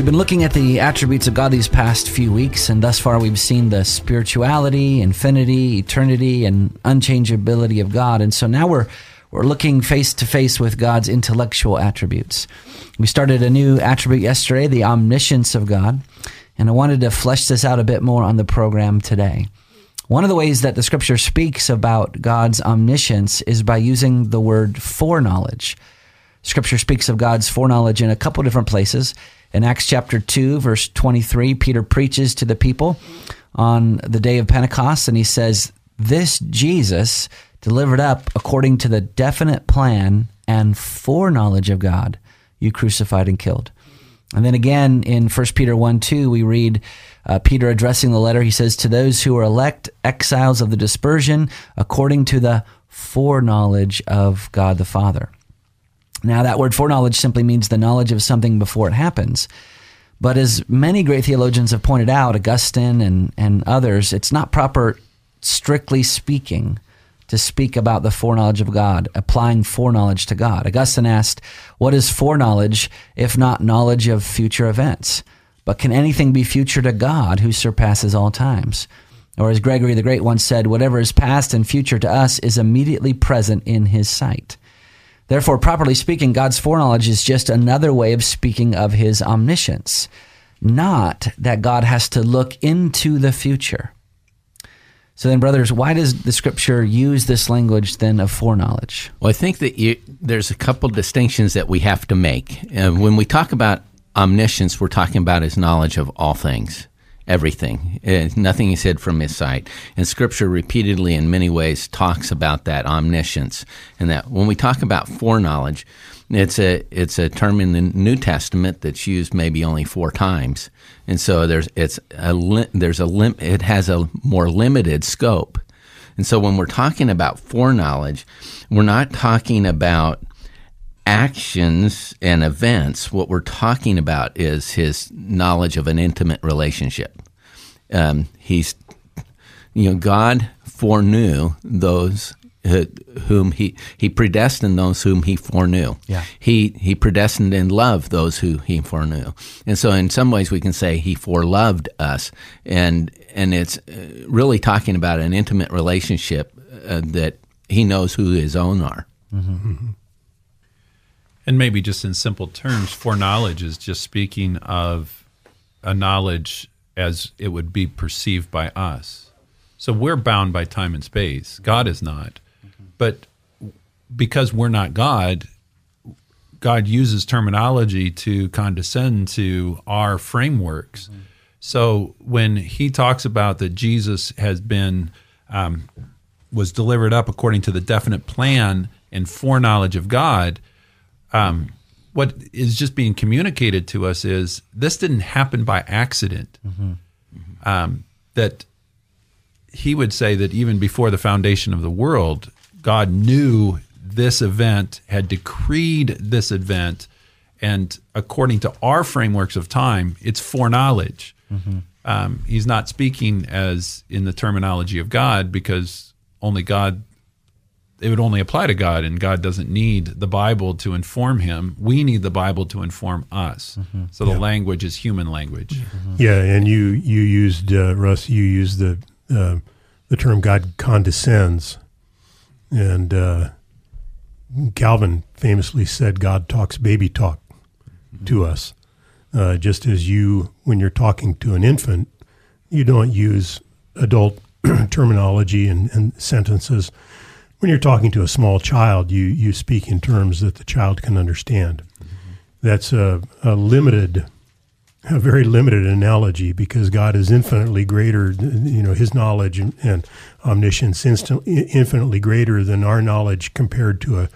We've been looking at the attributes of God these past few weeks, and thus far we've seen the spirituality, infinity, eternity, and unchangeability of God. And so now we're we're looking face to face with God's intellectual attributes. We started a new attribute yesterday, the omniscience of God, and I wanted to flesh this out a bit more on the program today. One of the ways that the scripture speaks about God's omniscience is by using the word foreknowledge. Scripture speaks of God's foreknowledge in a couple different places. In Acts chapter 2, verse 23, Peter preaches to the people on the day of Pentecost, and he says, This Jesus delivered up according to the definite plan and foreknowledge of God, you crucified and killed. And then again in 1 Peter 1 2, we read uh, Peter addressing the letter. He says, To those who are elect exiles of the dispersion, according to the foreknowledge of God the Father. Now, that word foreknowledge simply means the knowledge of something before it happens. But as many great theologians have pointed out, Augustine and, and others, it's not proper, strictly speaking, to speak about the foreknowledge of God, applying foreknowledge to God. Augustine asked, What is foreknowledge if not knowledge of future events? But can anything be future to God who surpasses all times? Or as Gregory the Great once said, whatever is past and future to us is immediately present in his sight. Therefore, properly speaking, God's foreknowledge is just another way of speaking of his omniscience, not that God has to look into the future. So then, brothers, why does the scripture use this language then of foreknowledge? Well, I think that you, there's a couple distinctions that we have to make. Uh, when we talk about omniscience, we're talking about his knowledge of all things everything. Uh, nothing he said from his sight. And Scripture repeatedly, in many ways, talks about that omniscience. And that when we talk about foreknowledge, it's a it's a term in the New Testament that's used maybe only four times, and so there's it's a there's a lim, it has a more limited scope. And so when we're talking about foreknowledge, we're not talking about actions and events, what we're talking about is his knowledge of an intimate relationship. Um, he's, you know, God foreknew those whom he he predestined those whom he foreknew. Yeah. He he predestined and loved those who he foreknew. And so in some ways we can say he foreloved us and and it's uh, really talking about an intimate relationship uh, that he knows who his own are. Mm-hmm. And maybe just in simple terms, foreknowledge is just speaking of a knowledge as it would be perceived by us. So we're bound by time and space. God is not. But because we're not God, God uses terminology to condescend to our frameworks. Mm-hmm. So when he talks about that Jesus has been um, was delivered up according to the definite plan and foreknowledge of God, um, what is just being communicated to us is this didn't happen by accident. Mm-hmm. Mm-hmm. Um, that he would say that even before the foundation of the world, God knew this event, had decreed this event, and according to our frameworks of time, it's foreknowledge. Mm-hmm. Um, he's not speaking as in the terminology of God because only God it would only apply to God, and God doesn't need the Bible to inform him. We need the Bible to inform us. Mm-hmm. So the yeah. language is human language. Mm-hmm. Yeah, and you you used uh, Russ. You used the uh, the term God condescends, and uh, Calvin famously said God talks baby talk mm-hmm. to us. Uh, just as you, when you're talking to an infant, you don't use adult terminology and, and sentences when you're talking to a small child, you, you speak in terms that the child can understand. Mm-hmm. that's a, a limited, a very limited analogy because God is infinitely greater. You know, His knowledge and, and omniscience instant, infinitely greater than our knowledge compared to a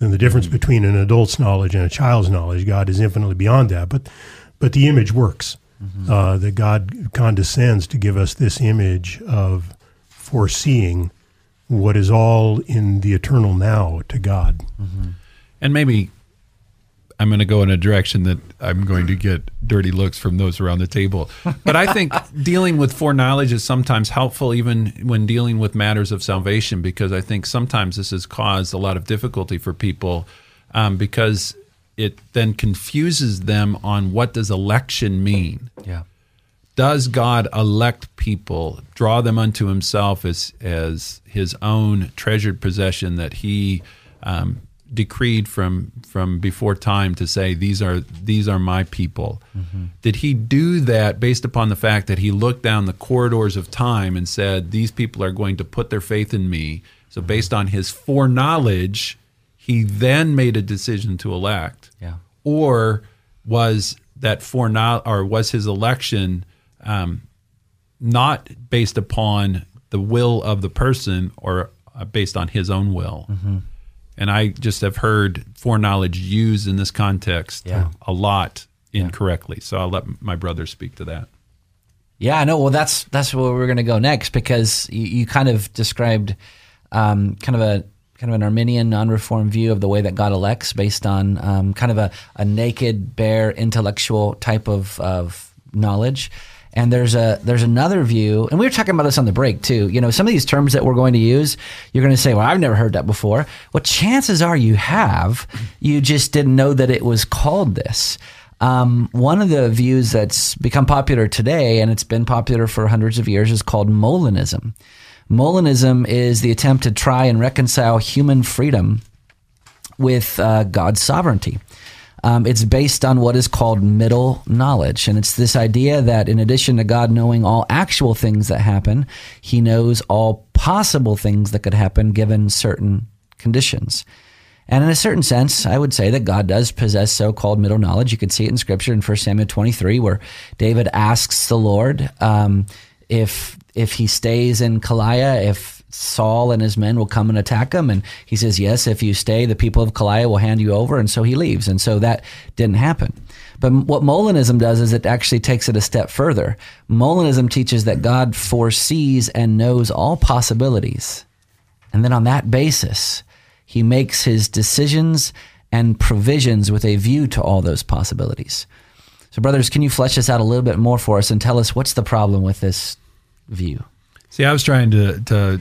than the difference between an adult's knowledge and a child's knowledge. God is infinitely beyond that, but but the image works. Mm-hmm. Uh, that God condescends to give us this image of foreseeing what is all in the eternal now to God. Mm-hmm. And maybe I'm going to go in a direction that I'm going to get dirty looks from those around the table. But I think dealing with foreknowledge is sometimes helpful, even when dealing with matters of salvation, because I think sometimes this has caused a lot of difficulty for people um, because it then confuses them on what does election mean. Yeah. Does God elect people, draw them unto Himself as as His own treasured possession that He um, decreed from from before time to say these are these are my people? Mm-hmm. did he do that based upon the fact that he looked down the corridors of time and said these people are going to put their faith in me? So based on his foreknowledge he then made a decision to elect? Yeah. Or was that foreknowledge or was his election um, not based upon the will of the person or uh, based on his own will mm-hmm and I just have heard foreknowledge used in this context yeah. a lot incorrectly. So I'll let my brother speak to that. Yeah, I know. Well, that's that's where we're going to go next because you, you kind of described um, kind of a kind of an Arminian non-reform view of the way that God elects, based on um, kind of a, a naked, bare, intellectual type of of knowledge. And there's a there's another view, and we were talking about this on the break too. You know, some of these terms that we're going to use, you're going to say, "Well, I've never heard that before." Well, chances are you have. You just didn't know that it was called this. Um, one of the views that's become popular today, and it's been popular for hundreds of years, is called Molinism. Molinism is the attempt to try and reconcile human freedom with uh, God's sovereignty. Um, it's based on what is called middle knowledge. And it's this idea that in addition to God knowing all actual things that happen, he knows all possible things that could happen given certain conditions. And in a certain sense, I would say that God does possess so called middle knowledge. You can see it in Scripture in 1 Samuel 23, where David asks the Lord um, if, if he stays in Keilah, if Saul and his men will come and attack him. And he says, Yes, if you stay, the people of Keilah will hand you over. And so he leaves. And so that didn't happen. But what Molinism does is it actually takes it a step further. Molinism teaches that God foresees and knows all possibilities. And then on that basis, he makes his decisions and provisions with a view to all those possibilities. So, brothers, can you flesh this out a little bit more for us and tell us what's the problem with this view? See, I was trying to, to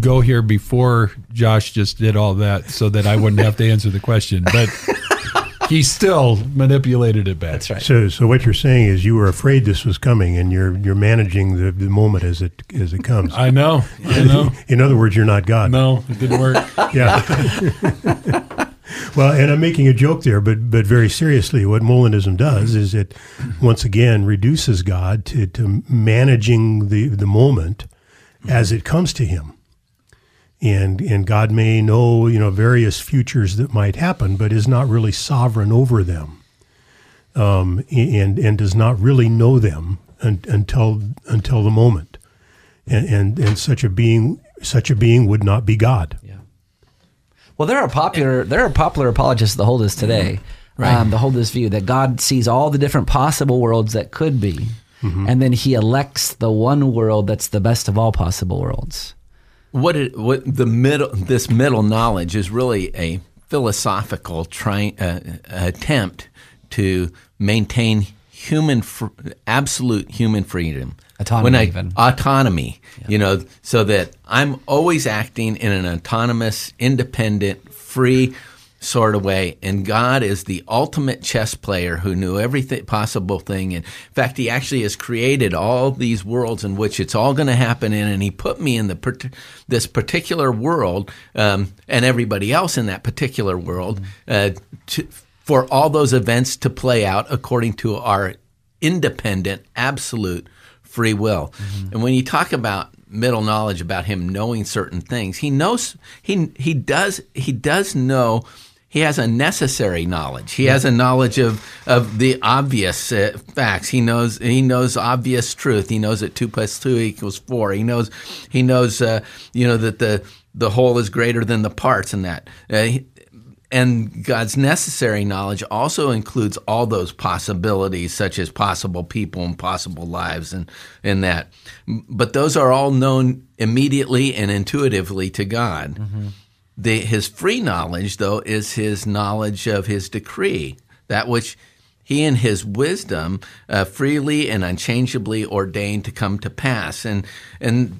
go here before Josh just did all that so that I wouldn't have to answer the question. But he still manipulated it back. That's right. So, so what you're saying is you were afraid this was coming, and you're you're managing the, the moment as it as it comes. I know. I know. In other words, you're not God. No, it didn't work. yeah. well, and I'm making a joke there, but but very seriously, what Molinism does is it once again reduces God to, to managing the the moment as it comes to Him and and God may know you know various futures that might happen, but is not really sovereign over them, um, and and does not really know them un, until until the moment, and, and and such a being such a being would not be God. Yeah. Well, there are popular there are popular apologists that hold this today. Right. Um, that hold this view that God sees all the different possible worlds that could be, mm-hmm. and then He elects the one world that's the best of all possible worlds what it, what the middle this middle knowledge is really a philosophical try, uh, attempt to maintain human fr- absolute human freedom autonomy when I, even. autonomy yeah. you know so that I'm always acting in an autonomous independent free sort of way. And God is the ultimate chess player who knew every possible thing. And in fact, He actually has created all these worlds in which it's all going to happen in. And He put me in the this particular world um, and everybody else in that particular world uh, to, for all those events to play out according to our independent, absolute free will. Mm-hmm. And when you talk about middle knowledge about him knowing certain things, he knows he he does he does know he has a necessary knowledge. He has a knowledge of, of the obvious uh, facts. He knows he knows obvious truth. He knows that two plus two equals four. He knows he knows uh, you know that the the whole is greater than the parts, and that. Uh, he, and God's necessary knowledge also includes all those possibilities, such as possible people and possible lives, and and that. But those are all known immediately and intuitively to God. Mm-hmm. The, his free knowledge, though, is his knowledge of his decree, that which he in his wisdom uh, freely and unchangeably ordained to come to pass. And and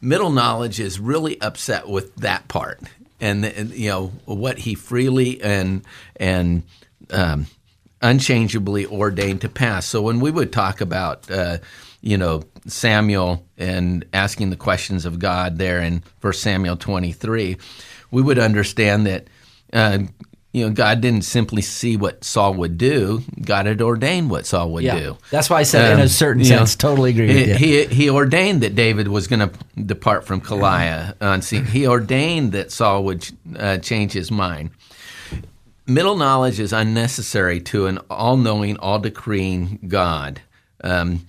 middle knowledge is really upset with that part and, and you know what he freely and and um, unchangeably ordained to pass. So when we would talk about uh, you know Samuel and asking the questions of God there in First Samuel twenty three, we would understand that. Uh, you know, God didn't simply see what Saul would do. God had ordained what Saul would yeah. do. That's why I said, um, in a um, certain sense, know, totally agree. He, he, he ordained that David was going to depart from Keilah. Unseen. He ordained that Saul would uh, change his mind. Middle knowledge is unnecessary to an all-knowing, all-decreeing God. Um,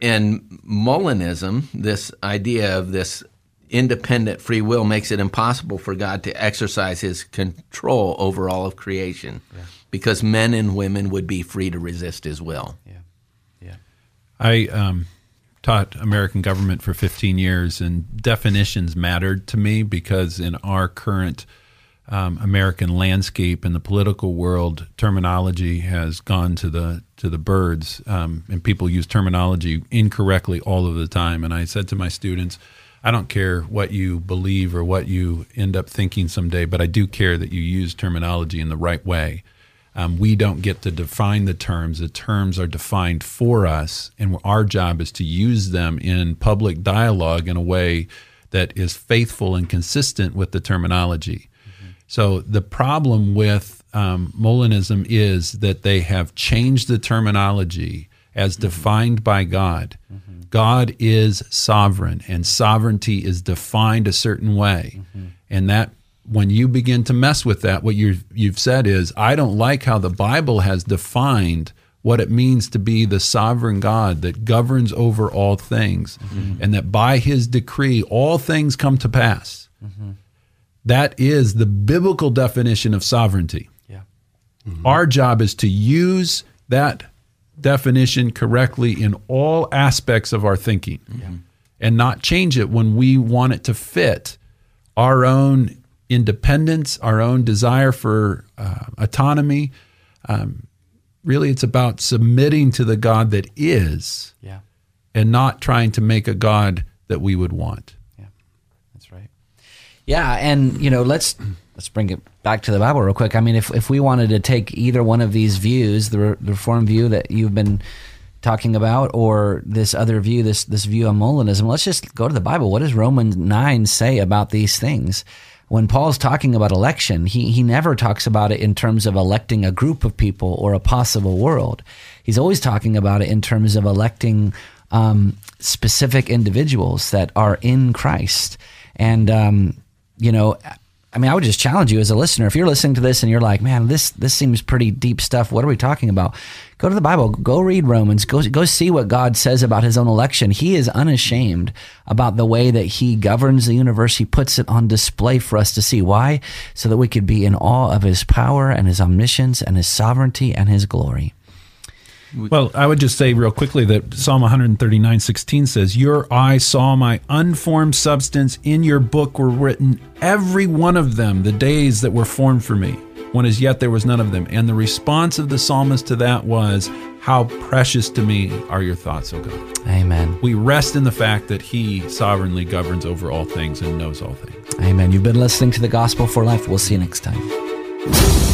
and Molinism, this idea of this independent free will makes it impossible for God to exercise his control over all of creation yeah. because men and women would be free to resist his will. Yeah. Yeah. I um, taught American government for 15 years, and definitions mattered to me because in our current um, American landscape in the political world, terminology has gone to the to the birds, um, and people use terminology incorrectly all of the time. And I said to my students, I don't care what you believe or what you end up thinking someday, but I do care that you use terminology in the right way. Um, we don't get to define the terms. The terms are defined for us, and our job is to use them in public dialogue in a way that is faithful and consistent with the terminology. Mm-hmm. So the problem with um, Molinism is that they have changed the terminology as mm-hmm. defined by God. Mm-hmm God is sovereign, and sovereignty is defined a certain way. Mm-hmm. And that when you begin to mess with that, what you you've said is, I don't like how the Bible has defined what it means to be the sovereign God that governs over all things, mm-hmm. and that by His decree all things come to pass. Mm-hmm. That is the biblical definition of sovereignty. Yeah. Mm-hmm. Our job is to use that definition correctly in all aspects of our thinking mm-hmm. and not change it when we want it to fit our own independence, our own desire for uh, autonomy. Um, really, it's about submitting to the God that is yeah. and not trying to make a God that we would want. Yeah, that's right. Yeah, and, you know, let's let's bring it back to the Bible real quick. I mean, if if we wanted to take either one of these views, the, the Reform view that you've been talking about, or this other view, this this view of Molinism, let's just go to the Bible. What does Romans nine say about these things? When Paul's talking about election, he he never talks about it in terms of electing a group of people or a possible world. He's always talking about it in terms of electing um, specific individuals that are in Christ. And um, you know, I mean, I would just challenge you as a listener. If you're listening to this and you're like, "Man, this this seems pretty deep stuff. What are we talking about?" Go to the Bible. Go read Romans. Go go see what God says about His own election. He is unashamed about the way that He governs the universe. He puts it on display for us to see. Why? So that we could be in awe of His power and His omniscience and His sovereignty and His glory. Well, I would just say real quickly that Psalm 139, 16 says, Your eye saw my unformed substance. In your book were written every one of them, the days that were formed for me, when as yet there was none of them. And the response of the psalmist to that was, How precious to me are your thoughts, O God. Amen. We rest in the fact that He sovereignly governs over all things and knows all things. Amen. You've been listening to the Gospel for Life. We'll see you next time.